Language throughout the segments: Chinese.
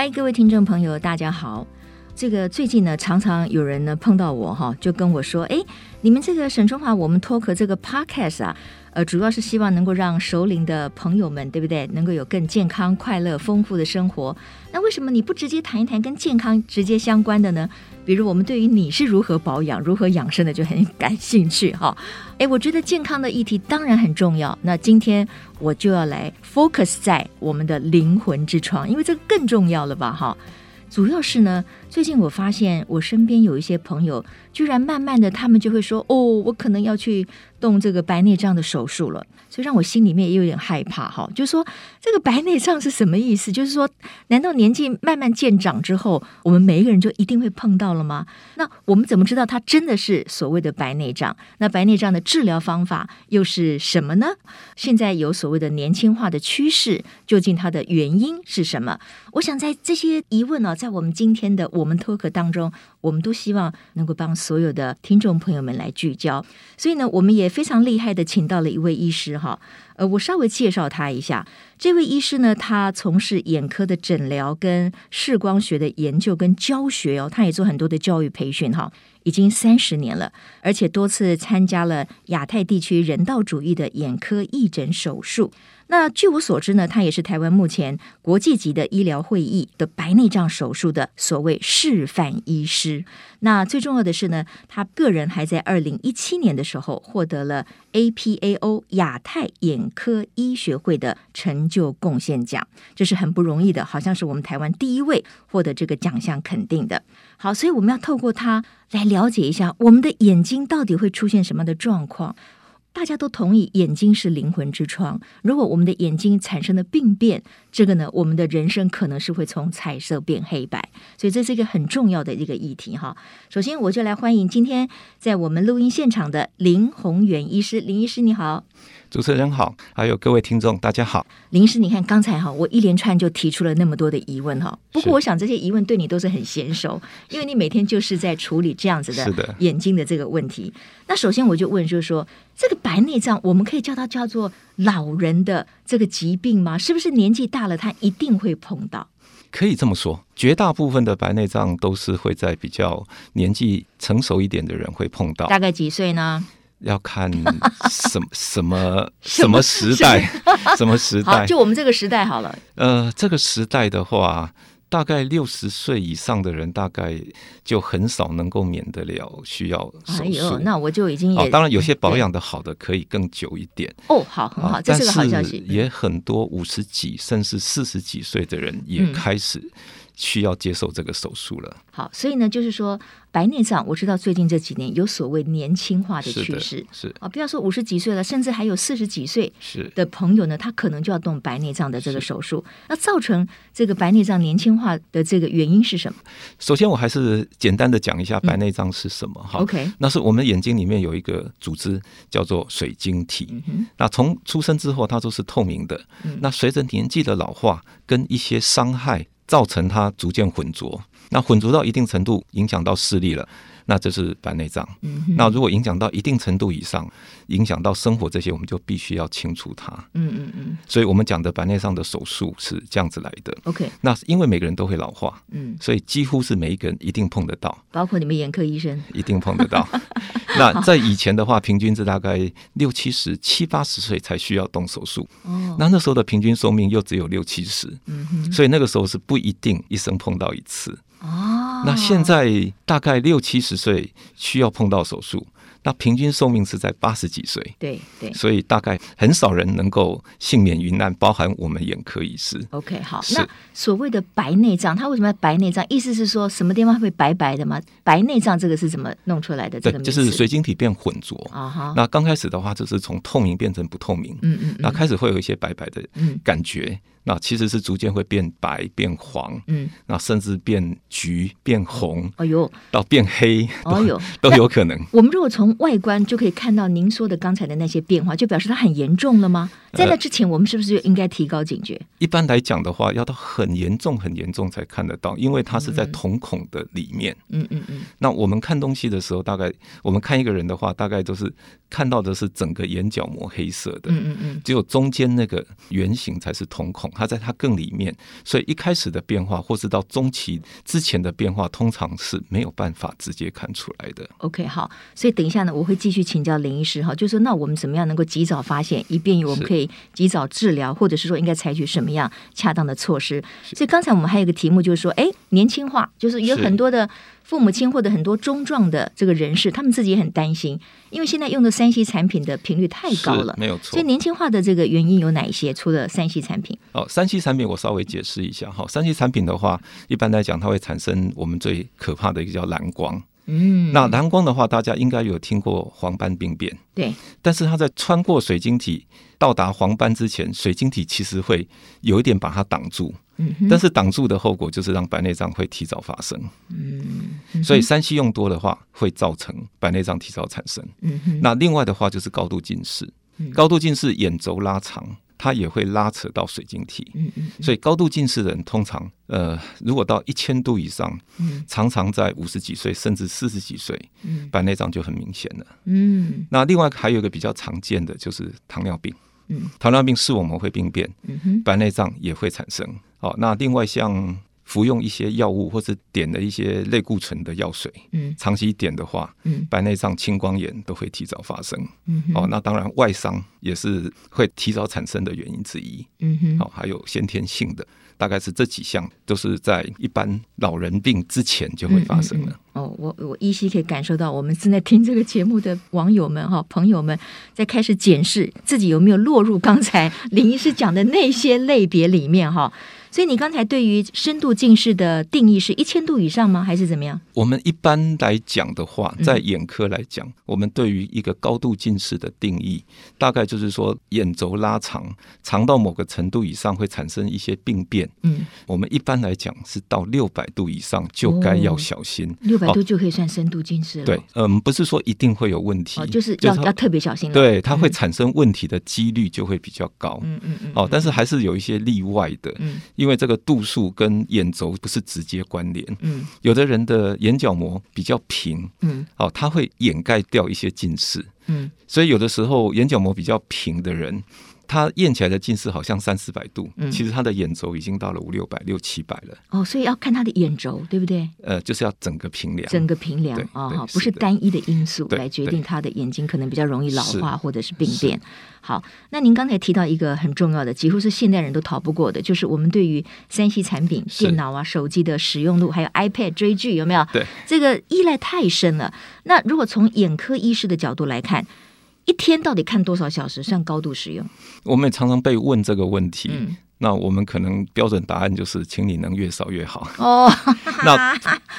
嗨，各位听众朋友，大家好。这个最近呢，常常有人呢碰到我哈，就跟我说：“哎，你们这个沈春华，我们 Talk 这个 Podcast 啊，呃，主要是希望能够让熟龄的朋友们，对不对，能够有更健康、快乐、丰富的生活。那为什么你不直接谈一谈跟健康直接相关的呢？比如我们对于你是如何保养、如何养生的，就很感兴趣哈。哎，我觉得健康的议题当然很重要。那今天我就要来 focus 在我们的灵魂之窗，因为这个更重要了吧？哈。”主要是呢，最近我发现我身边有一些朋友，居然慢慢的他们就会说：“哦，我可能要去动这个白内障的手术了。”所以让我心里面也有点害怕哈。就是说，这个白内障是什么意思？就是说，难道年纪慢慢渐长之后，我们每一个人就一定会碰到了吗？那我们怎么知道它真的是所谓的白内障？那白内障的治疗方法又是什么呢？现在有所谓的年轻化的趋势，究竟它的原因是什么？我想在这些疑问呢、啊。在我们今天的我们 Talk 当中，我们都希望能够帮所有的听众朋友们来聚焦，所以呢，我们也非常厉害的请到了一位医师哈，呃，我稍微介绍他一下，这位医师呢，他从事眼科的诊疗跟视光学的研究跟教学哦，他也做很多的教育培训哈，已经三十年了，而且多次参加了亚太地区人道主义的眼科义诊手术。那据我所知呢，他也是台湾目前国际级的医疗会议的白内障手术的所谓示范医师。那最重要的是呢，他个人还在二零一七年的时候获得了 APAO 亚太眼科医学会的成就贡献奖，这是很不容易的，好像是我们台湾第一位获得这个奖项肯定的。好，所以我们要透过他来了解一下我们的眼睛到底会出现什么的状况。大家都同意，眼睛是灵魂之窗。如果我们的眼睛产生了病变，这个呢，我们的人生可能是会从彩色变黑白。所以这是一个很重要的一个议题哈。首先，我就来欢迎今天在我们录音现场的林宏远医师。林医师，你好。主持人好，还有各位听众，大家好。林医师，你看刚才哈，我一连串就提出了那么多的疑问哈。不过我想这些疑问对你都是很娴熟，因为你每天就是在处理这样子的眼睛的这个问题。那首先我就问，就是说这个白内障，我们可以叫它叫做老人的这个疾病吗？是不是年纪大了，他一定会碰到？可以这么说，绝大部分的白内障都是会在比较年纪成熟一点的人会碰到。大概几岁呢？要看 什么什么什么时代，什么时代？就我们这个时代好了。呃，这个时代的话，大概六十岁以上的人，大概就很少能够免得了需要手术。哎呦，那我就已经也……哦，当然有些保养的好的可以更久一点。哦，好，很好，这是个好消息。也很多五十几甚至四十几岁的人也开始需要接受这个手术了。好，所以呢，就是说。白内障，我知道最近这几年有所谓年轻化的趋势，是，是啊，不要说五十几岁了，甚至还有四十几岁的朋友呢，他可能就要动白内障的这个手术。那造成这个白内障年轻化的这个原因是什么？首先，我还是简单的讲一下白内障是什么哈。嗯、OK，那是我们眼睛里面有一个组织叫做水晶体，嗯、那从出生之后它都是透明的，嗯、那随着年纪的老化跟一些伤害，造成它逐渐浑浊。那混浊到一定程度，影响到视力了，那这是白内障。嗯、那如果影响到一定程度以上，影响到生活这些，我们就必须要清除它。嗯嗯嗯。所以我们讲的白内障的手术是这样子来的。OK。那因为每个人都会老化，嗯，所以几乎是每一个人一定碰得到，包括你们眼科医生一定碰得到。那在以前的话，平均是大概六七十、七八十岁才需要动手术。哦。那那时候的平均寿命又只有六七十。嗯哼。所以那个时候是不一定一生碰到一次。哦，那现在大概六七十岁需要碰到手术。那平均寿命是在八十几岁，对对，所以大概很少人能够幸免于难，包含我们眼科医师。OK，好，是那所谓的白内障，它为什么要白内障？意思是说什么地方会白白的吗？白内障这个是怎么弄出来的？这个就是水晶体变浑浊啊。Uh huh、那刚开始的话，就是从透明变成不透明，嗯，嗯嗯，那开始会有一些白白的感觉。嗯那其实是逐渐会变白、变黄，嗯，那甚至变橘、变红，哎呦，到变黑，哎呦，都有可能。我们如果从外观就可以看到您说的刚才的那些变化，就表示它很严重了吗？在那之前，我们是不是就应该提高警觉？一般来讲的话，要到很严重、很严重才看得到，因为它是在瞳孔的里面。嗯嗯嗯。那我们看东西的时候，大概我们看一个人的话，大概都是看到的是整个眼角膜黑色的。嗯嗯嗯。只有中间那个圆形才是瞳孔，它在它更里面，所以一开始的变化，或是到中期之前的变化，通常是没有办法直接看出来的。OK，好，所以等一下呢，我会继续请教林医师哈，就是说那我们怎么样能够及早发现，以便于我们可以。及早治疗，或者是说应该采取什么样恰当的措施？所以刚才我们还有一个题目，就是说，哎，年轻化，就是有很多的父母亲或者很多中壮的这个人士，他们自己也很担心，因为现在用的三 C 产品的频率太高了，没有错。所以年轻化的这个原因有哪一些？除了三 C 产品，哦，三 C 产品我稍微解释一下哈。三 C 产品的话，一般来讲，它会产生我们最可怕的一个叫蓝光。嗯，那蓝光的话，大家应该有听过黄斑病变，对。但是它在穿过水晶体到达黄斑之前，水晶体其实会有一点把它挡住。嗯，但是挡住的后果就是让白内障会提早发生。嗯，所以三 C 用多的话，会造成白内障提早产生。嗯，那另外的话就是高度近视，高度近视眼轴拉长。它也会拉扯到水晶体，嗯嗯，所以高度近视的人通常，呃，如果到一千度以上，嗯，常常在五十几岁甚至四十几岁，嗯，白内障就很明显了，嗯。那另外还有一个比较常见的就是糖尿病，嗯，糖尿病视网膜会病变，白内障也会产生。好，那另外像。服用一些药物或是点了一些类固醇的药水，嗯，长期点的话，嗯，白内障、青光眼都会提早发生，嗯，哦，那当然外伤也是会提早产生的原因之一，嗯哼，哦，还有先天性的，大概是这几项都是在一般老人病之前就会发生了。嗯嗯、哦，我我依稀可以感受到，我们正在听这个节目的网友们哈，朋友们在开始检视自己有没有落入刚才林医师讲的那些类别里面哈。所以你刚才对于深度近视的定义是一千度以上吗？还是怎么样？我们一般来讲的话，在眼科来讲，嗯、我们对于一个高度近视的定义，大概就是说眼轴拉长，长到某个程度以上会产生一些病变。嗯，我们一般来讲是到六百度以上就该要小心。六百度就可以算深度近视了。对，嗯，不是说一定会有问题，哦、就是要就是要特别小心。对，它会产生问题的几率就会比较高。嗯嗯嗯。哦，但是还是有一些例外的。嗯。因为这个度数跟眼轴不是直接关联，嗯，有的人的眼角膜比较平，嗯，哦，它会掩盖掉一些近视，嗯，所以有的时候眼角膜比较平的人。他验起来的近视好像三四百度，嗯，其实他的眼轴已经到了五六百、六七百了。哦，所以要看他的眼轴，对不对？呃，就是要整个平量，整个平量啊，不是单一的因素来决定他的眼睛可能比较容易老化或者是病变。好，那您刚才提到一个很重要的，几乎是现代人都逃不过的，就是我们对于三 C 产品、电脑啊、手机的使用度，还有 iPad 追剧，有没有？对，这个依赖太深了。那如果从眼科医师的角度来看，一天到底看多少小时算高度使用？我们也常常被问这个问题。嗯，那我们可能标准答案就是，请你能越少越好。哦，那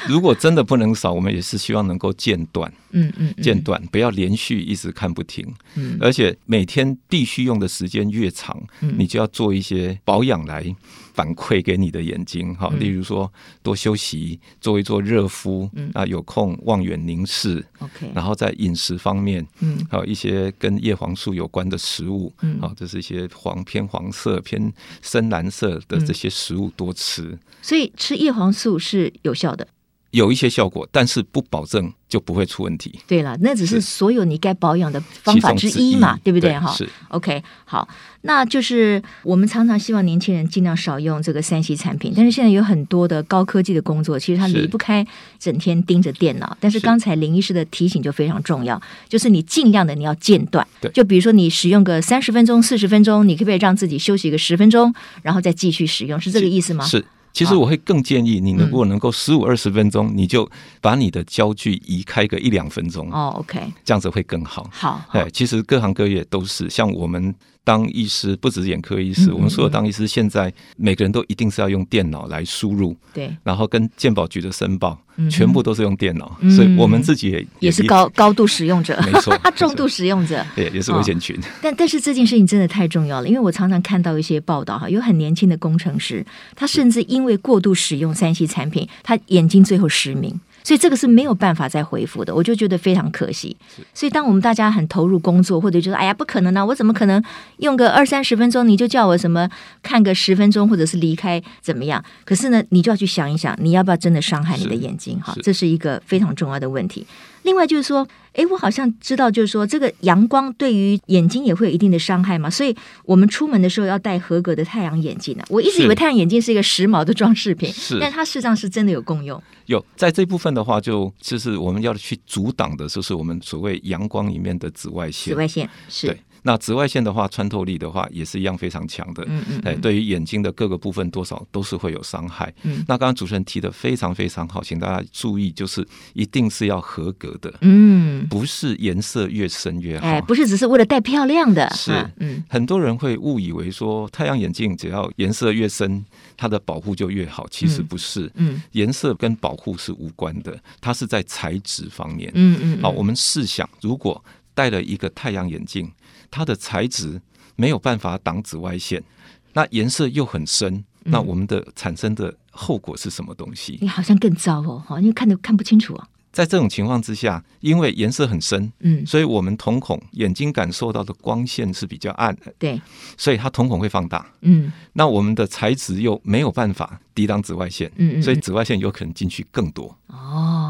如果真的不能少，我们也是希望能够间断。嗯嗯，间断，不要连续一直看不停。嗯，而且每天必须用的时间越长，你就要做一些保养来。反馈给你的眼睛，哈，例如说多休息，做一做热敷，嗯，啊，有空望远凝视，OK，然后在饮食方面，嗯，还有一些跟叶黄素有关的食物，嗯，好，这是一些黄偏黄色、偏深蓝色的这些食物多吃，所以吃叶黄素是有效的。有一些效果，但是不保证就不会出问题。对了，那只是所有你该保养的方法之一嘛，对不对？哈，是 OK。好，那就是我们常常希望年轻人尽量少用这个三 C 产品，但是现在有很多的高科技的工作，其实他离不开整天盯着电脑。是但是刚才林医师的提醒就非常重要，就是你尽量的你要间断。对，就比如说你使用个三十分钟、四十分钟，你可不可以让自己休息个十分钟，然后再继续使用？是这个意思吗？是。是其实我会更建议你，如果能够十五二十分钟，你就把你的焦距移开个一两分钟。哦，OK，这样子会更好。好，哎，其实各行各业都是像我们。当医师不只是眼科医师，嗯嗯嗯，我们所有当医师，现在每个人都一定是要用电脑来输入，对，然后跟健保局的申报，全部都是用电脑，所以我们自己也也是高高度使用者，没错，他重度使用者，对，也是危险群。哦，但但是这件事情真的太重要了，因为我常常看到一些报道哈，有很年轻的工程师，他甚至因为过度使用三 C 产品，他眼睛最后失明。所以这个是没有办法再回复的，我就觉得非常可惜。所以当我们大家很投入工作，或者就说哎呀不可能啊，我怎么可能用个二三十分钟你就叫我什么看个十分钟，或者是离开怎么样？可是呢，你就要去想一想，你要不要真的伤害你的眼睛？哈，这是一个非常重要的问题。另外就是说，哎，我好像知道，就是说，这个阳光对于眼睛也会有一定的伤害嘛，所以我们出门的时候要戴合格的太阳眼镜呢、啊。我一直以为太阳眼镜是一个时髦的装饰品，是，但它事实上是真的有功用。有，在这部分的话就，就就是我们要去阻挡的，就是我们所谓阳光里面的紫外线。紫外线是。对。那紫外线的话，穿透力的话也是一样非常强的。嗯嗯，哎，对于眼睛的各个部分，多少都是会有伤害。嗯，那刚刚主持人提的非常非常好，请大家注意，就是一定是要合格的。嗯，不是颜色越深越好。哎，不是只是为了戴漂亮的。是，嗯，很多人会误以为说太阳眼镜只要颜色越深，它的保护就越好。其实不是。嗯，颜色跟保护是无关的，它是在材质方面。嗯嗯。好，我们试想，如果戴了一个太阳眼镜。它的材质没有办法挡紫外线，那颜色又很深，嗯，那我们的产生的后果是什么东西？你好像更糟哦，因为看都看不清楚啊。在这种情况之下，因为颜色很深，嗯，所以我们瞳孔眼睛感受到的光线是比较暗的，对，所以它瞳孔会放大，嗯，那我们的材质又没有办法抵挡紫外线，嗯，嗯，所以紫外线有可能进去更多。哦，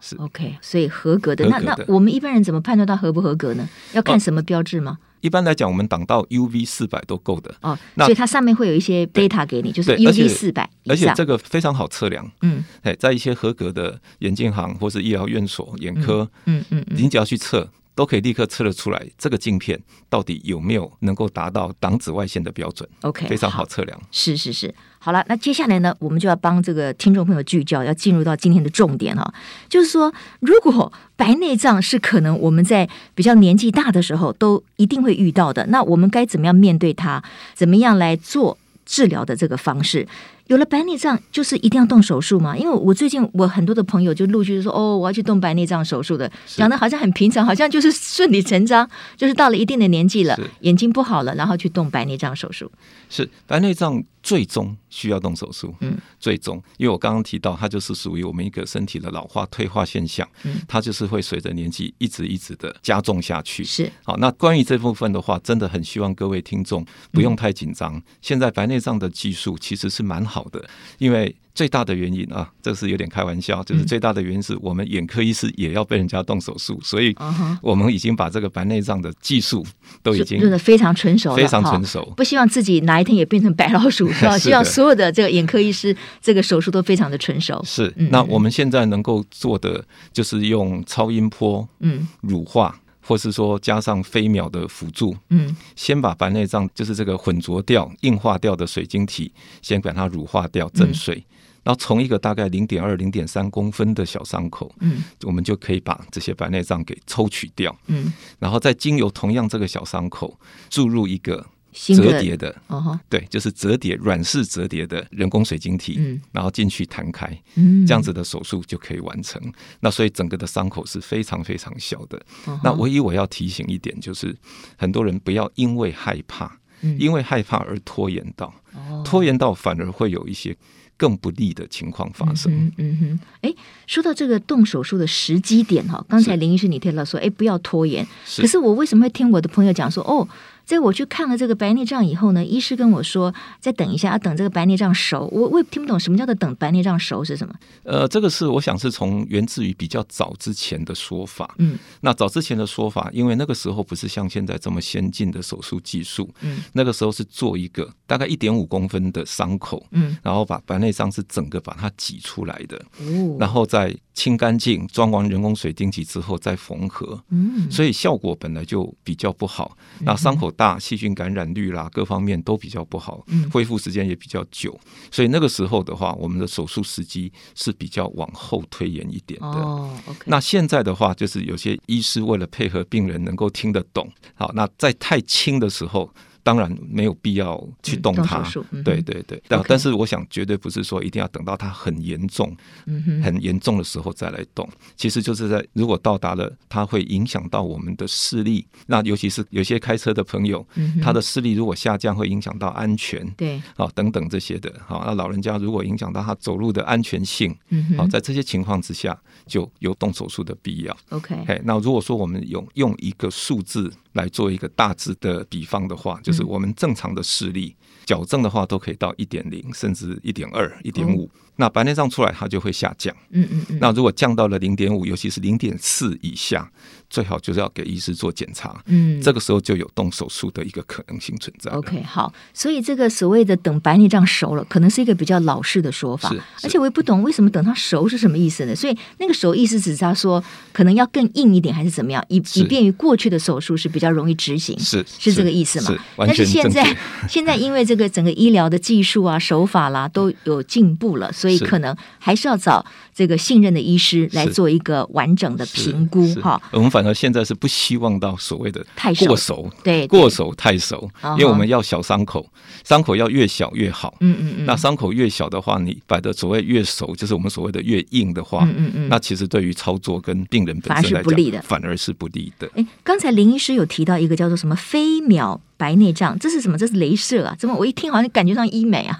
是 OK，所以合格的，格的，那那我们一般人怎么判断它合不合格呢？要看什么标志吗？一般来讲，我们挡到 UV 四百都够的哦。那所以它上面会有一些 data 给你，就是 UV 四百，而且这个非常好测量。嗯，哎，在一些合格的眼镜行或是医疗院所眼科，嗯嗯，你只要去测。都可以立刻测得出来，这个镜片到底有没有能够达到挡紫外线的标准？OK，非常好测量。是是是，好了，那接下来呢，我们就要帮这个听众朋友聚焦，要进入到今天的重点哈，就是说，如果白内障是可能我们在比较年纪大的时候都一定会遇到的，那我们该怎么样面对它？怎么样来做治疗的这个方式？有了白内障，就是一定要动手术吗？因为我最近我很多的朋友就陆续说，哦，我要去动白内障手术的，讲的好像很平常，好像就是顺理成章，就是到了一定的年纪了，眼睛不好了，然后去动白内障手术。是白内障。最终需要动手术，嗯，最终，因为我刚刚提到，它就是属于我们一个身体的老化退化现象，嗯，它就是会随着年纪一直一直的加重下去，是。好，那关于这部分的话，真的很希望各位听众不用太紧张。现在白内障的技术其实是蛮好的，因为。最大的原因啊，这是有点开玩笑，就是最大的原因是我们眼科医师也要被人家动手术，所以我们已经把这个白内障的技术都已经真的非常成熟，非常成熟。不希望自己哪一天也变成白老鼠，是吧？希望 所有的这个眼科医师这个手术都非常的成熟。是，那我们现在能够做的就是用超音波，嗯，乳化。或是说加上飞秒的辅助，嗯，先把白内障就是这个混浊掉、硬化掉的水晶体，先把它乳化掉、震碎，嗯、然后从一个大概零点二、零点三公分的小伤口，嗯，我们就可以把这些白内障给抽取掉，嗯，然后再经由同样这个小伤口注入一个。折叠的，哦，对，就是折叠软式折叠的人工水晶体，嗯，然后进去弹开，嗯，这样子的手术就可以完成。那所以整个的伤口是非常非常小的。哦，那唯一我要提醒一点就是，很多人不要因为害怕，嗯，因为害怕而拖延到，哦，拖延到反而会有一些更不利的情况发生。嗯，嗯哼，哎，说到这个动手术的时机点哈，刚才林医师你提到说，哎，不要拖延。可是我为什么会听我的朋友讲说，哦？所以我去看了这个白内障以后呢，医师跟我说再等一下，要等这个白内障熟。我我也听不懂什么叫做等白内障熟是什么？呃，这个是我想是从源自于比较早之前的说法。嗯，那早之前的说法，因为那个时候不是像现在这么先进的手术技术。嗯，那个时候是做一个大概一点五公分的伤口。嗯，然后把白内障是整个把它挤出来的。哦，然后再清干净，装完人工水晶体之后再缝合。嗯，所以效果本来就比较不好。那伤口。大细菌感染率啦，各方面都比较不好，恢复时间也比较久，所以那个时候的话，我们的手术时机是比较往后推延一点的。那现在的话，就是有些医师为了配合病人能够听得懂，好，那在太轻的时候。当然没有必要去动它。对对对，但.但是我想绝对不是说一定要等到它很严重、嗯、很严重的时候再来动。其实就是在如果到达了，它会影响到我们的视力。那尤其是有些开车的朋友，嗯、他的视力如果下降，会影响到安全。对，好等等这些的。好，那老人家如果影响到他走路的安全性，好，在这些情况之下，就有动手术的必要。OK，那如果说我们用用一个数字来做一个大致的比方的话，就是我们正常的视力矫正的话，都可以到一点零，甚至一点二、一点五。那白内障出来，它就会下降。嗯嗯嗯。那如果降到了零点五，尤其是零点四以下，最好就是要给医师做检查。嗯，这个时候就有动手术的一个可能性存在。OK，好。所以这个所谓的等白内障熟了，可能是一个比较老式的说法。是。而且我也不懂为什么等它熟是什么意思呢？所以那个熟意思只是他说可能要更硬一点，还是怎么样？以以便于过去的手术是比较容易执行。是是这个意思吗？但是现在 现在因为这个整个医疗的技术啊、手法啦都有进步了，所以可能还是要找这个信任的医师来做一个完整的评估哈。我们反而现在是不希望到所谓的太过熟，对，过熟太熟，因为我们要小伤口，伤口要越小越好。嗯嗯嗯。那伤口越小的话，你摆的所谓越熟，就是我们所谓的越硬的话，嗯嗯嗯。那其实对于操作跟病人本身来讲，不利的，反而是不利的。哎，刚才林医师有提到一个叫做什么飞秒白内障，这是什么？这是镭射啊？怎么我一听好像感觉上医美啊？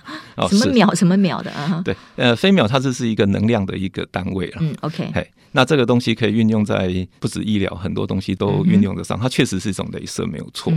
什么秒什么秒的啊？对，呃，飞秒它这是一个能量的一个单位了。嗯，OK。嘿，那这个东西可以运用在不止医疗，很多东西都运用得上。它确实是一种镭射，没有错。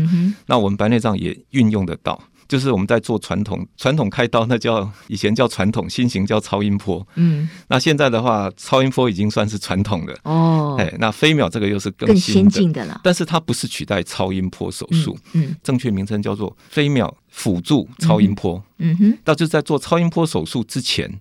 那我们白内障也运用得到。就是我们在做传统传统开刀，那叫以前叫传统，新型叫超音波。嗯，那现在的话，超音波已经算是传统的哦。哎，那飞秒这个又是更，更先进的了，但是它不是取代超音波手术。嗯，嗯正确名称叫做飞秒辅助超音波。嗯哼，那就是在做超音波手术之前。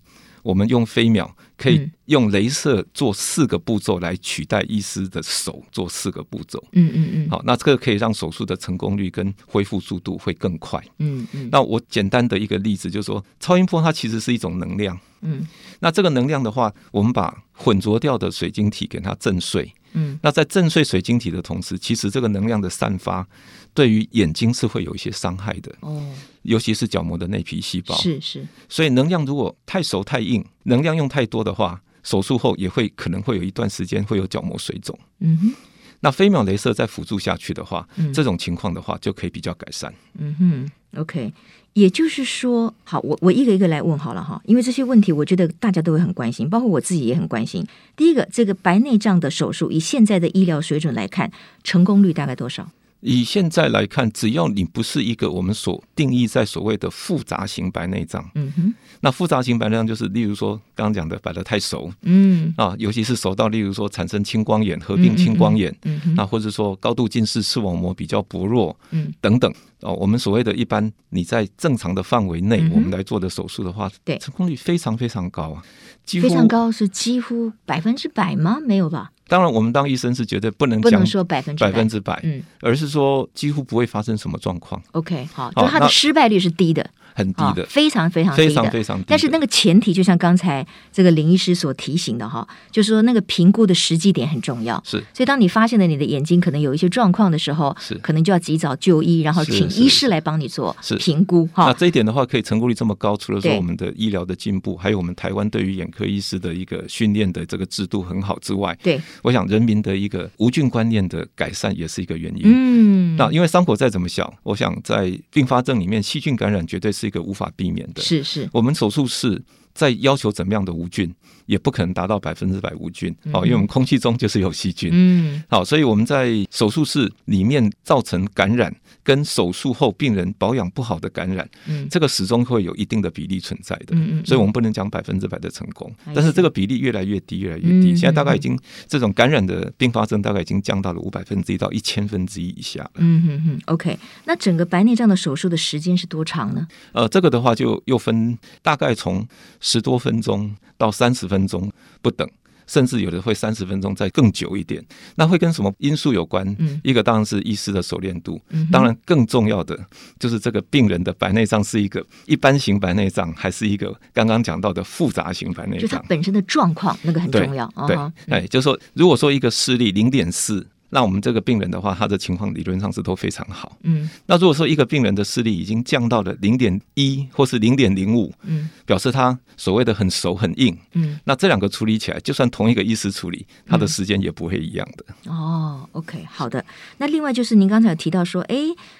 我们用飞秒可以用镭射做四个步骤来取代医师的手做四个步骤。嗯嗯嗯。好，那这个可以让手术的成功率跟恢复速度会更快。嗯嗯。那我简单的一个例子就是说，超音波它其实是一种能量。嗯。那这个能量的话，我们把混浊掉的水晶体给它震碎。嗯。那在震碎水晶体的同时，其实这个能量的散发对于眼睛是会有一些伤害的。哦。尤其是角膜的内皮细胞，是是，所以能量如果太熟太硬，能量用太多的话，手术后也会可能会有一段时间会有角膜水肿。嗯哼，那飞秒镭射再辅助下去的话，嗯、这种情况的话就可以比较改善。嗯哼，OK，也就是说，好，我我一个一个来问好了哈，因为这些问题我觉得大家都会很关心，包括我自己也很关心。第一个，这个白内障的手术，以现在的医疗水准来看，成功率大概多少？以现在来看，只要你不是一个我们所定义在所谓的复杂型白内障，嗯哼，那复杂型白内障就是，例如说刚刚讲的摆的太熟，嗯。啊，尤其是熟到例如说产生青光眼、合并青光眼，嗯哼，那或者说高度近视视网膜比较薄弱，嗯。等等哦，我们所谓的一般你在正常的范围内，我们来做的手术的话，对，成功率非常非常高啊，几乎非常高是几乎百分之百吗？没有吧？当然，我们当医生是绝对不能讲不能说百分之百分之百，嗯，而是说几乎不会发生什么状况。OK，好，就它的失败率是低的。很低的，非常非常低的，非常非常低。但是那个前提，就像刚才这个林医师所提醒的哈，就是说那个评估的时机点很重要。是，所以当你发现了你的眼睛可能有一些状况的时候，是，可能就要及早就医，然后请医师来帮你做评估哈。那这一点的话，可以成功率这么高，除了说我们的医疗的进步，还有我们台湾对于眼科医师的一个训练的这个制度很好之外，对，我想人民的一个无菌观念的改善也是一个原因。嗯，那因为伤口再怎么小，我想在并发症里面，细菌感染绝对是一个无法避免的。是是，我们手术室在要求怎么样的无菌，也不可能达到百分之百无菌，好，因为我们空气中就是有细菌，嗯，好，所以我们在手术室里面造成感染，跟手术后病人保养不好的感染，嗯，这个始终会有一定的比例存在的，嗯嗯，所以我们不能讲百分之百的成功，但是这个比例越来越低，越来越低，现在大概已经这种感染的并发症大概已经降到了五百分之一到一千分之一以下了，嗯哼哼，OK，那整个白内障的手术的时间是多长呢？呃，这个的话就又分大概从十多分钟到三十分钟不等，甚至有的会三十分钟再更久一点。那会跟什么因素有关？嗯，一个当然是医师的熟练度，嗯，当然更重要的就是这个病人的白内障是一个一般型白内障，还是一个刚刚讲到的复杂型白内障？就它本身的状况那个很重要。对，哎，就是说，如果说一个视力零点四。那我们这个病人的话，他的情况理论上是都非常好。嗯，那如果说一个病人的视力已经降到了零点一或是零点零五，嗯，表示他所谓的很熟很硬，嗯，那这两个处理起来，就算同一个医师处理，他的时间也不会一样的。嗯、哦，OK，好的。那另外就是您刚才有提到说，哎，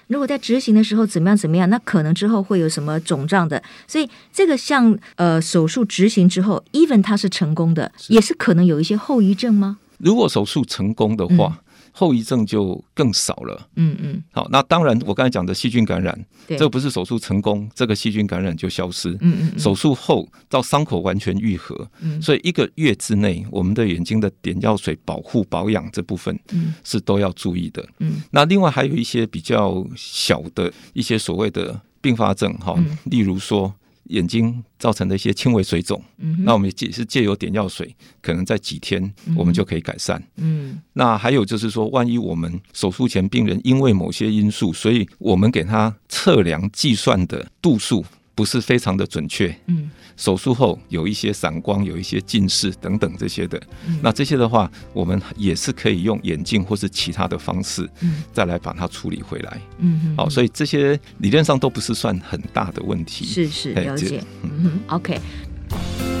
如果在执行的时候怎么样怎么样，那可能之后会有什么肿胀的，所以这个像呃手术执行之后，even 它是成功的，是也是可能有一些后遗症吗？如果手术成功的话。嗯后遗症就更少了。嗯嗯，好，那当然，我刚才讲的细菌感染，对这不是手术成功，这个细菌感染就消失。嗯嗯，嗯手术后到伤口完全愈合，嗯，所以一个月之内，我们的眼睛的点药水保护保养这部分，嗯，是都要注意的。嗯，那另外还有一些比较小的一些所谓的并发症，哈，例如说。眼睛造成的一些轻微水肿，嗯、那我们也是借由点药水，可能在几天我们就可以改善。嗯，那还有就是说，万一我们手术前病人因为某些因素，所以我们给他测量计算的度数不是非常的准确。嗯。手术后有一些散光，有一些近视等等这些的，嗯、那这些的话，我们也是可以用眼镜或是其他的方式，再来把它处理回来。嗯哼，好，所以这些理论上都不是算很大的问题。是是，了解。嗯哼，OK。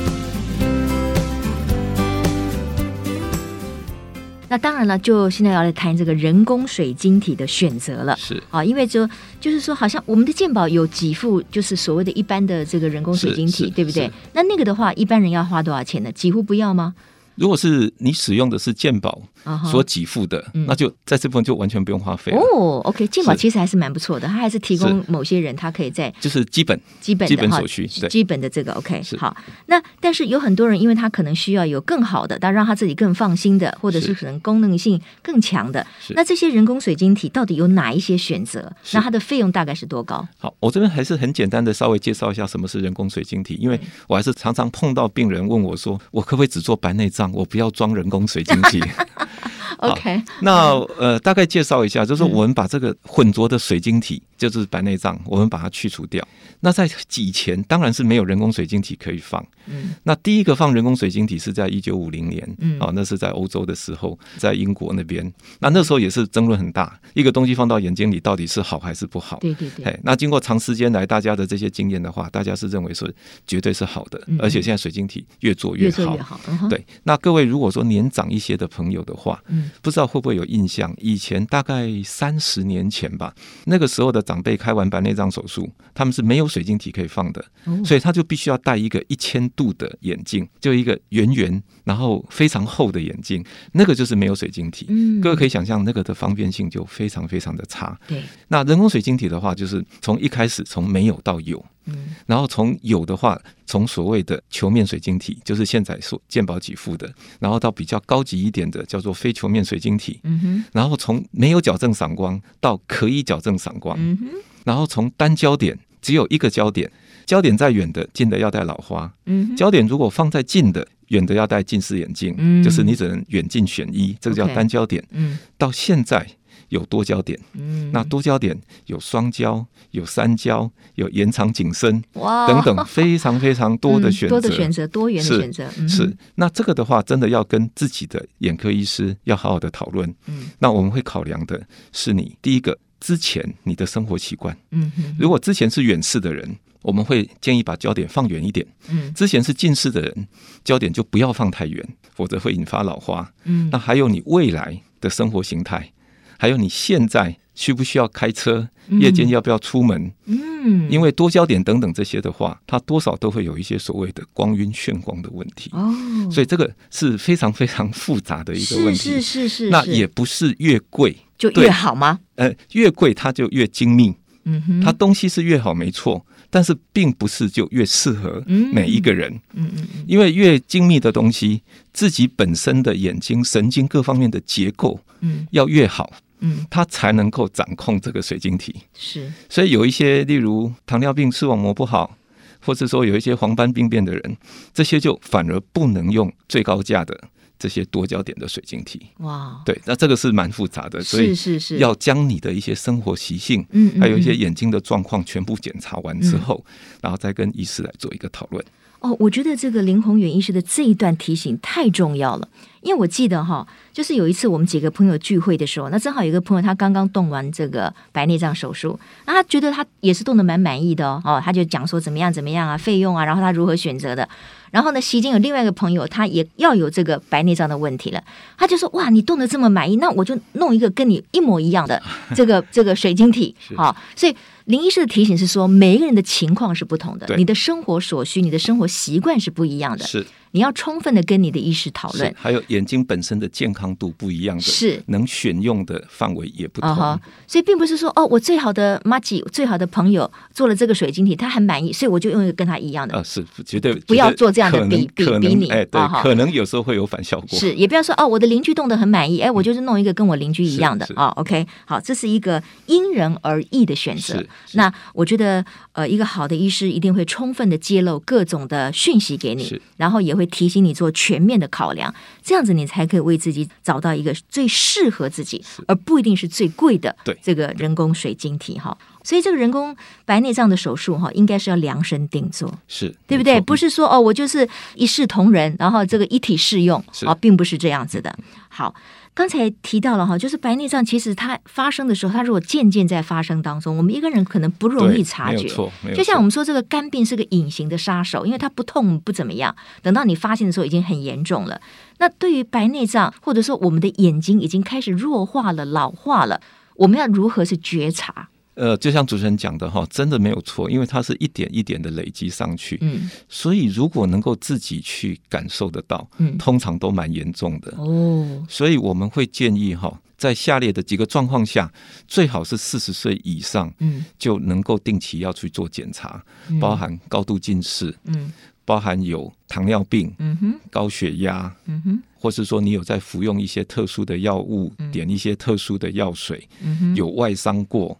那当然了，就现在要来谈这个人工水晶体的选择了。是啊，因为就就是说，好像我们的鉴宝有几副，就是所谓的一般的这个人工水晶体，对不对？那那个的话，一般人要花多少钱呢？几乎不要吗？如果是你使用的是健保。所给付的，那就在这部分就完全不用花费哦。OK，健保其实还是蛮不错的，它还是提供某些人他可以在就是基本基本基本所需，基本的这个 OK 好。那但是有很多人，因为他可能需要有更好的，但让他自己更放心的，或者是可能功能性更强的。那这些人工水晶体到底有哪一些选择？那它的费用大概是多高？好，我这边还是很简单的稍微介绍一下什么是人工水晶体，因为我还是常常碰到病人问我说，我可不可以只做白内障，我不要装人工水晶体？OK，那呃，大概介绍一下，就是我们把这个混浊的水晶体，就是白内障，我们把它去除掉。那在以前当然是没有人工水晶体可以放。嗯，那第一个放人工水晶体是在一九五零年，嗯，啊，那是在欧洲的时候，在英国那边。那那时候也是争论很大，一个东西放到眼睛里到底是好还是不好？对对对。那经过长时间来大家的这些经验的话，大家是认为说绝对是好的，而且现在水晶体越做越好。越做越好。对，那各位如果说年长一些的朋友的话，嗯，不知道会不会有印象？以前大概三十年前吧，那个时候的长辈开完白内障手术，他们是没有水晶体可以放的，所以他就必须要戴一个一千度的眼镜，就一个圆圆然后非常厚的眼镜，那个就是没有水晶体。嗯，各位可以想象，那个的方便性就非常非常的差。对，那人工水晶体的话，就是从一开始从没有到有，嗯，然后从有的话，从所谓的球面水晶体，就是现在所鉴宝给付的，然后到比较高级一点的叫做非球面水晶体，嗯哼，然后从没有矫正散光到可以矫正散光，嗯哼，然后从单焦点只有一个焦点。焦点在远的，近的要戴老花。嗯哼，焦点如果放在近的，远的要戴近视眼镜。嗯，就是你只能远近选一，这个叫单焦点。嗯，到现在有多焦点。嗯，那多焦点有双焦、有三焦、有延长景深，哇，等等，非常非常多的选择，多的选择，多元的选择。是，那这个的话，真的要跟自己的眼科医师要好好的讨论。嗯，那我们会考量的是你第一个之前你的生活习惯。嗯哼，如果之前是远视的人。我们会建议把焦点放远一点。嗯，之前是近视的人，焦点就不要放太远，否则会引发老花。嗯，那还有你未来的生活形态，还有你现在需不需要开车，夜间要不要出门？嗯，因为多焦点等等这些的话，它多少都会有一些所谓的光晕眩光的问题。哦，所以这个是非常非常复杂的一个问题。是是是是，那也不是越贵就越好吗？呃，越贵它就越精密。嗯哼，它东西是越好没错。但是并不是就越适合每一个人，嗯嗯，因为越精密的东西，自己本身的眼睛神经各方面的结构，嗯，要越好，嗯，它才能够掌控这个水晶体。是，所以有一些例如糖尿病视网膜不好，或者说有一些黄斑病变的人，这些就反而不能用最高价的。这些多焦点的水晶体，哇，对，那这个是蛮复杂的，所以是是要将你的一些生活习性，嗯，还有一些眼睛的状况全部检查完之后，然后再跟医师来做一个讨论。哦，我觉得这个林宏远医师的这一段提醒太重要了，因为我记得哈，就是有一次我们几个朋友聚会的时候，那正好有一个朋友他刚刚动完这个白内障手术，那他觉得他也是动得蛮满意的哦，他就讲说怎么样怎么样啊，费用啊，然后他如何选择的。然后呢，席间有另外一个朋友，他也要有这个白内障的问题了，他就说哇，你动得这么满意，那我就弄一个跟你一模一样的这个这个水晶体，好，所以。林医师的提醒是说，每一个人的情况是不同的，你的生活所需、你的生活习惯是不一样的。是。你要充分的跟你的医师讨论，还有眼睛本身的健康度不一样的，是能选用的范围也不同。Uh-huh, 所以并不是说哦，我最好的麻吉、最好的朋友做了这个水晶体，他很满意，所以我就用一个跟他一样的。啊，是绝对不要做这样的比比比你。哎，对，uh-huh, 可能有时候会有反效果。是，也不要说哦，我的邻居动得很满意，哎，我就是弄一个跟我邻居一样的啊。OK，好，这是一个因人而异的选择。那我觉得呃，一个好的医师一定会充分的揭露各种的讯息给你，然后也会提醒你做。全面的考量，这样子你才可以为自己找到一个最适合自己，而不一定是最贵的这个人工水晶体哈。所以这个人工白内障的手术哈，应该是要量身定做，是对不对？不是说哦，我就是一视同仁，然后这个一体适用啊，并不是这样子的。好。刚才提到了哈，就是白内障，其实它发生的时候，它如果渐渐在发生当中，我们一个人可能不容易察觉。就像我们说，这个肝病是个隐形的杀手，因为它不痛不怎么样，等到你发现的时候已经很严重了。那对于白内障，或者说我们的眼睛已经开始弱化了、老化了，我们要如何去觉察？呃，就像主持人讲的哈，真的没有错，因为它是一点一点的累积上去。嗯，所以如果能够自己去感受得到，嗯，通常都蛮严重的。哦，所以我们会建议哈，在下列的几个状况下，最好是四十岁以上，嗯，就能够定期要去做检查，嗯，包含高度近视，嗯，包含有糖尿病，嗯哼，高血压，嗯哼，或是说你有在服用一些特殊的药物，嗯，点一些特殊的药水，嗯哼，有外伤过。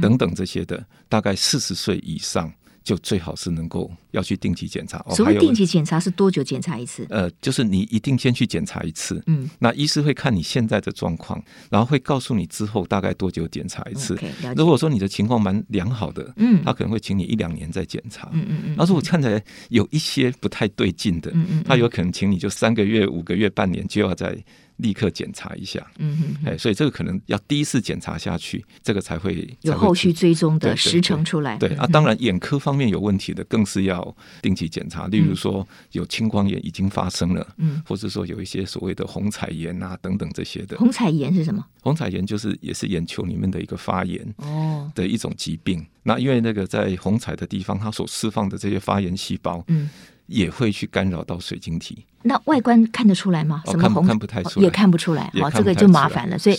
等等这些的，大概四十岁以上就最好是能够要去定期检查。所谓定期检查是多久检查一次？呃，就是你一定先去检查一次。嗯，那医师会看你现在的状况，然后会告诉你之后大概多久检查一次。Okay, 如果说你的情况蛮良好的，嗯，他可能会请你一两年再检查。嗯嗯嗯。如果看起来有一些不太对劲的，嗯嗯，他有可能请你就三个月、五个月、半年就要再。立刻检查一下，嗯哼，哎，所以这个可能要第一次检查下去，这个才会有后续追踪的时程出来。对啊，当然眼科方面有问题的，更是要定期检查。例如说有青光眼已经发生了，嗯，或者说有一些所谓的红彩炎啊等等这些的。红彩炎是什么？红彩炎就是也是眼球里面的一个发炎哦的一种疾病。那因为那个在红彩的地方，它所释放的这些发炎细胞，嗯。也会去干扰到水晶体。那外观看得出来吗？什么红？看，看不太出来，也看不出来。好，这个就麻烦了。所以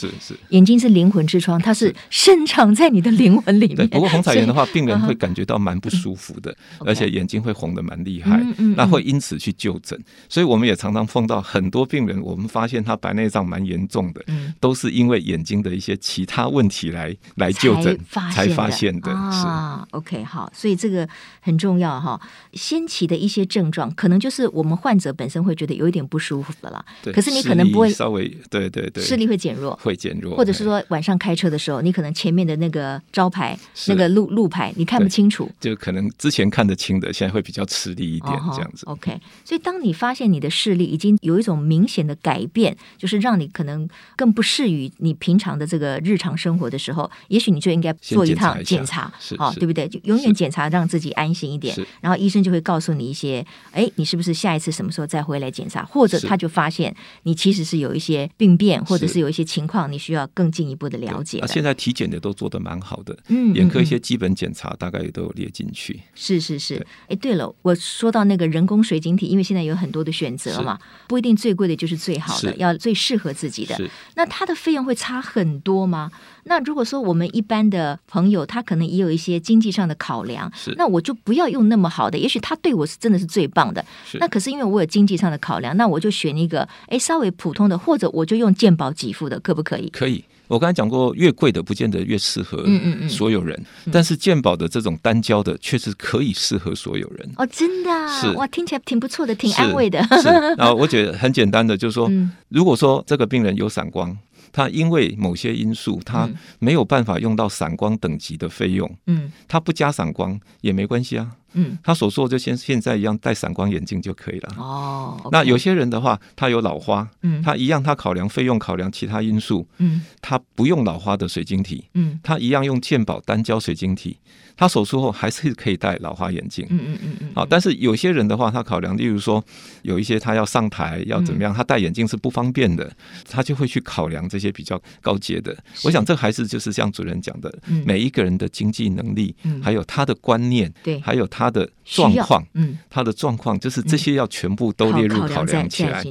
眼睛是灵魂之窗，它是深藏在你的灵魂里面。对，不过红彩炎的话，病人会感觉到蛮不舒服的，嗯、而且眼睛会红的蛮厉害。嗯嗯嗯、那会因此去就诊。所以我们也常常碰到很多病人，我们发现他白内障蛮严重的，嗯、都是因为眼睛的一些其他问题来来就诊才发现的。啊，OK，好，所以这个很重要哈。先期的一些症。症状可能就是我们患者本身会觉得有一点不舒服的啦，可是你可能不会稍微对对对，视力会减弱，会减弱，或者是说晚上开车的时候，你可能前面的那个招牌那个路路牌你看不清楚，就可能之前看得清的，现在会比较吃力一点这样子。Oh, OK，所以当你发现你的视力已经有一种明显的改变，就是让你可能更不适于你平常的这个日常生活的时候，也许你就应该做一趟检查，好，对不对？就永远检查，让自己安心一点，然后医生就会告诉你一些。哎，你是不是下一次什么时候再回来检查？或者他就发现你其实是有一些病变，或者是有一些情况，你需要更进一步的了解。啊，现在体检的都做得蛮好的，嗯，眼科一些基本检查大概也都有列进去。是是是。哎，对了，我说到那个人工水晶体，因为现在有很多的选择嘛，不一定最贵的就是最好的，要最适合自己的。那它的费用会差很多吗？那如果说我们一般的朋友，他可能也有一些经济上的考量，那我就不要用那么好的，也许他对我是真的是最棒的。那可是因为我有经济上的考量，那我就选一个哎稍微普通的，或者我就用健保给付的，可不可以？可以。我刚才讲过，越贵的不见得越适合所有人，嗯嗯嗯，但是健保的这种单交的确实可以适合所有人。哦，真的，啊，是哇，听起来挺不错的，挺安慰的。是，然后我觉得很简单的，就是说，嗯，如果说这个病人有散光。他因为某些因素，他没有办法用到散光等级的费用。嗯，他不加散光也没关系啊。嗯，他所说的就像现在一样戴散光眼镜就可以了。哦，okay、那有些人的话，他有老花，嗯，他一样，他考量费用，考量其他因素，嗯，他不用老花的水晶体，嗯，他一样用健保单胶水晶体。他手术后还是可以戴老花眼镜，嗯嗯嗯嗯。好，但是有些人的话，他考量，例如说有一些他要上台要怎么样，他戴眼镜是不方便的，他就会去考量这些比较高阶的。我想这还是就是像主任讲的，每一个人的经济能力，还有他的观念，对，还有他的状况，嗯，他的状况就是这些要全部都列入考量起来。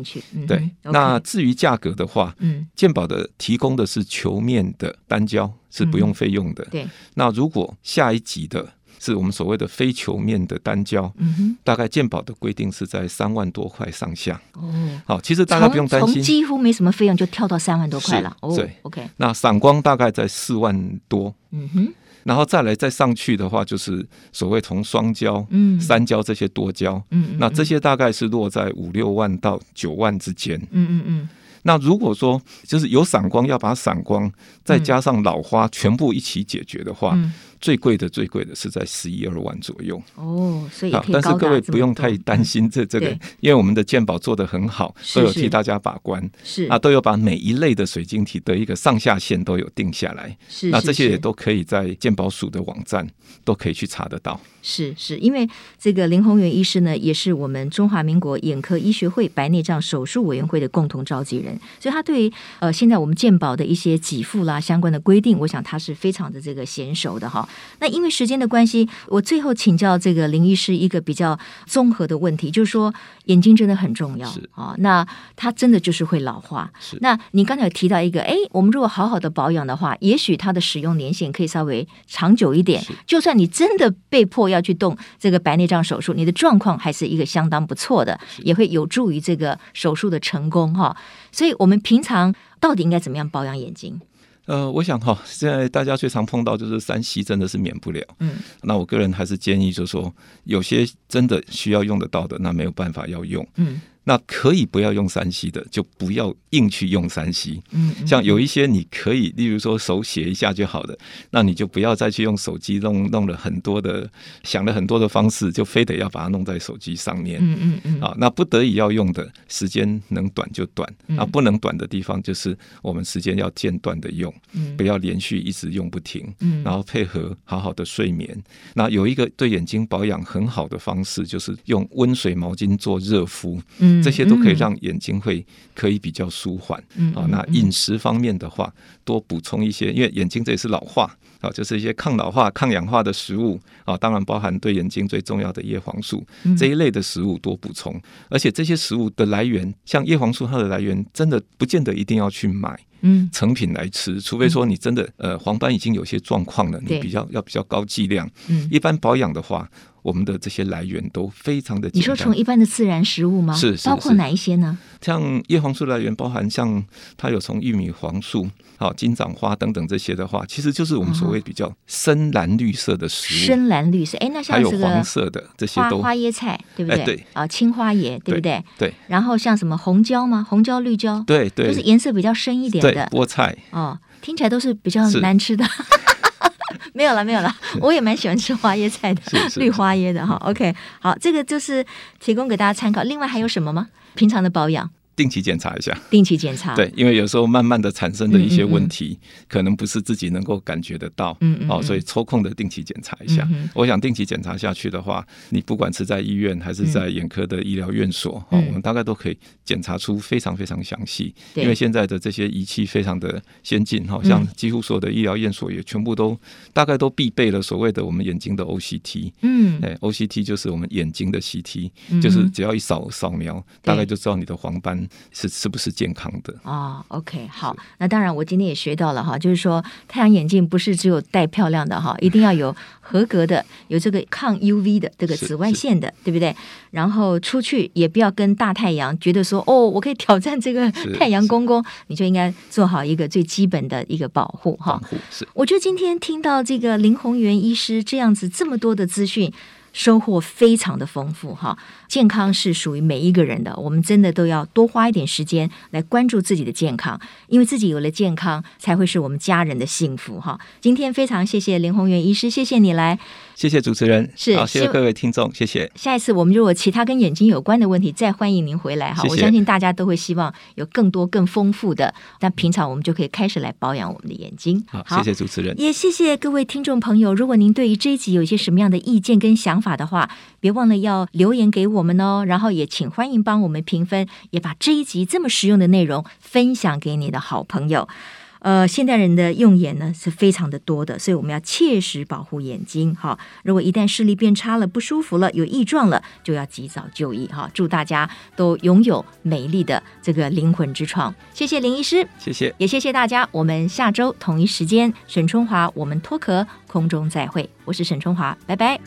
对，那至于价格的话，嗯，健保的提供的是球面的单胶。是不用费用的。对，那如果下一级的是我们所谓的非球面的单胶，大概健保的规定是在三万多块上下。哦，好，其实大家不用担心，从几乎没什么费用就跳到三万多块了。对，OK。那散光大概在四万多，嗯哼，然后再来再上去的话，就是所谓从双胶、嗯，三胶这些多胶，嗯，那这些大概是落在五六万到九万之间。嗯嗯嗯。那如果说就是有散光，要把散光再加上老花全部一起解决的话。嗯最贵的最贵的是在十一二万左右。哦，所以好，但是各位不用太担心这这个，因为我们的鉴宝做得很好，都有替大家把关，是。啊，都有把每一类的水晶体的一个上下限都有定下来，是那这些也都可以在鉴宝署的网站都可以去查得到。是是，因为这个林宏源医师呢，也是我们中华民国眼科医学会白内障手术委员会的共同召集人，所以他对于呃现在我们鉴宝的一些给付啦相关的规定，我想他是非常的这个娴熟的哈。那因为时间的关系，我最后请教这个林医师一个比较综合的问题，就是说眼睛真的很重要啊。那它真的就是会老化。是那你刚才有提到一个，哎，我们如果好好的保养的话，也许它的使用年限可以稍微长久一点。就算你真的被迫要去动这个白内障手术，你的状况还是一个相当不错的，也会有助于这个手术的成功哈。所以我们平常到底应该怎么样保养眼睛？呃，我想哈，现在大家最常碰到就是三 C 真的是免不了。嗯，那我个人还是建议，就是说有些真的需要用得到的，那没有办法要用。嗯。那可以不要用三 C 的，就不要硬去用三 C。嗯，像有一些你可以，例如说手写一下就好了，那你就不要再去用手机弄弄了很多的，想了很多的方式，就非得要把它弄在手机上面。嗯嗯嗯。啊，那不得已要用的时间能短就短，啊，不能短的地方就是我们时间要间断的用，不要连续一直用不停。嗯，然后配合好好的睡眠。那有一个对眼睛保养很好的方式，就是用温水毛巾做热敷。嗯。这些都可以让眼睛会可以比较舒缓。嗯，啊，那饮食方面的话，多补充一些，因为眼睛这也是老化啊，就是一些抗老化、抗氧化的食物啊，当然包含对眼睛最重要的叶黄素这一类的食物多补充。而且这些食物的来源，像叶黄素，它的来源真的不见得一定要去买嗯成品来吃，除非说你真的呃黄斑已经有些状况了，你比较要比较高剂量。嗯，一般保养的话。我们的这些来源都非常的。你说从一般的自然食物吗？是，是，包括哪一些呢？像叶黄素来源，包含像它有从玉米黄素、好金盏花等等这些的话，其实就是我们所谓比较深蓝绿色的食物。深蓝绿色，哎，那像这个还有黄色的这些都花椰菜，对不对？对啊，青花椰，对不对？对。然后像什么红椒吗？红椒、绿椒，对对，就是颜色比较深一点的菠菜。哦，听起来都是比较难吃的。没有了，没有了。我也蛮喜欢吃花椰菜的，绿花椰的哈。OK，好，这个就是提供给大家参考。另外还有什么吗？平常的保养。定期检查一下，定期检查，对，因为有时候慢慢的产生的一些问题，嗯。嗯嗯可能不是自己能够感觉得到，嗯，哦，所以抽空的定期检查一下。嗯嗯。我想定期检查下去的话，你不管是在医院还是在眼科的医疗院所，嗯、哦，我们大概都可以检查出非常非常详细。嗯、因为现在的这些仪器非常的先进，好、哦，像几乎所有的医疗院所也全部都大概都必备了所谓的我们眼睛的 OCT，嗯，哎，OCT 就是我们眼睛的 CT，就是只要一扫扫描，大概就知道你的黄斑。是是不是健康的啊？OK，好，那当然，我今天也学到了哈，就是说太阳眼镜不是只有戴漂亮的哈，一定要有合格的，有这个抗 UV 的这个紫外线的，对不对？然后出去也不要跟大太阳觉得说哦，我可以挑战这个太阳公公，你就应该做好一个最基本的一个保护哈。是，我觉得今天听到这个林宏源医师这样子这么多的资讯。收获非常的丰富哈。健康是属于每一个人的，我们真的都要多花一点时间来关注自己的健康，因为自己有了健康，才会是我们家人的幸福哈。今天非常谢谢林宏源医师，谢谢你来，谢谢主持人，是，好，谢谢各位听众，谢谢。下一次我们如果其他跟眼睛有关的问题，再欢迎您回来哈。我相信大家都会希望有更多更丰富的，但平常我们就可以开始来保养我们的眼睛。好，谢谢主持人，也谢谢各位听众朋友。如果您对于这一集有一些什么样的意见跟想法的话，别忘了要留言给我们哦。然后也请欢迎帮我们评分，也把这一集这么实用的内容分享给你的好朋友。呃，现代人的用眼呢是非常的多的，所以我们要切实保护眼睛哈。如果一旦视力变差了、不舒服了、有异状了，就要及早就医哈。祝大家都拥有美丽的这个灵魂之窗。谢谢林医师，谢谢，也谢谢大家。我们下周同一时间，沈春华，我们脱壳空中再会。我是沈春华，拜拜。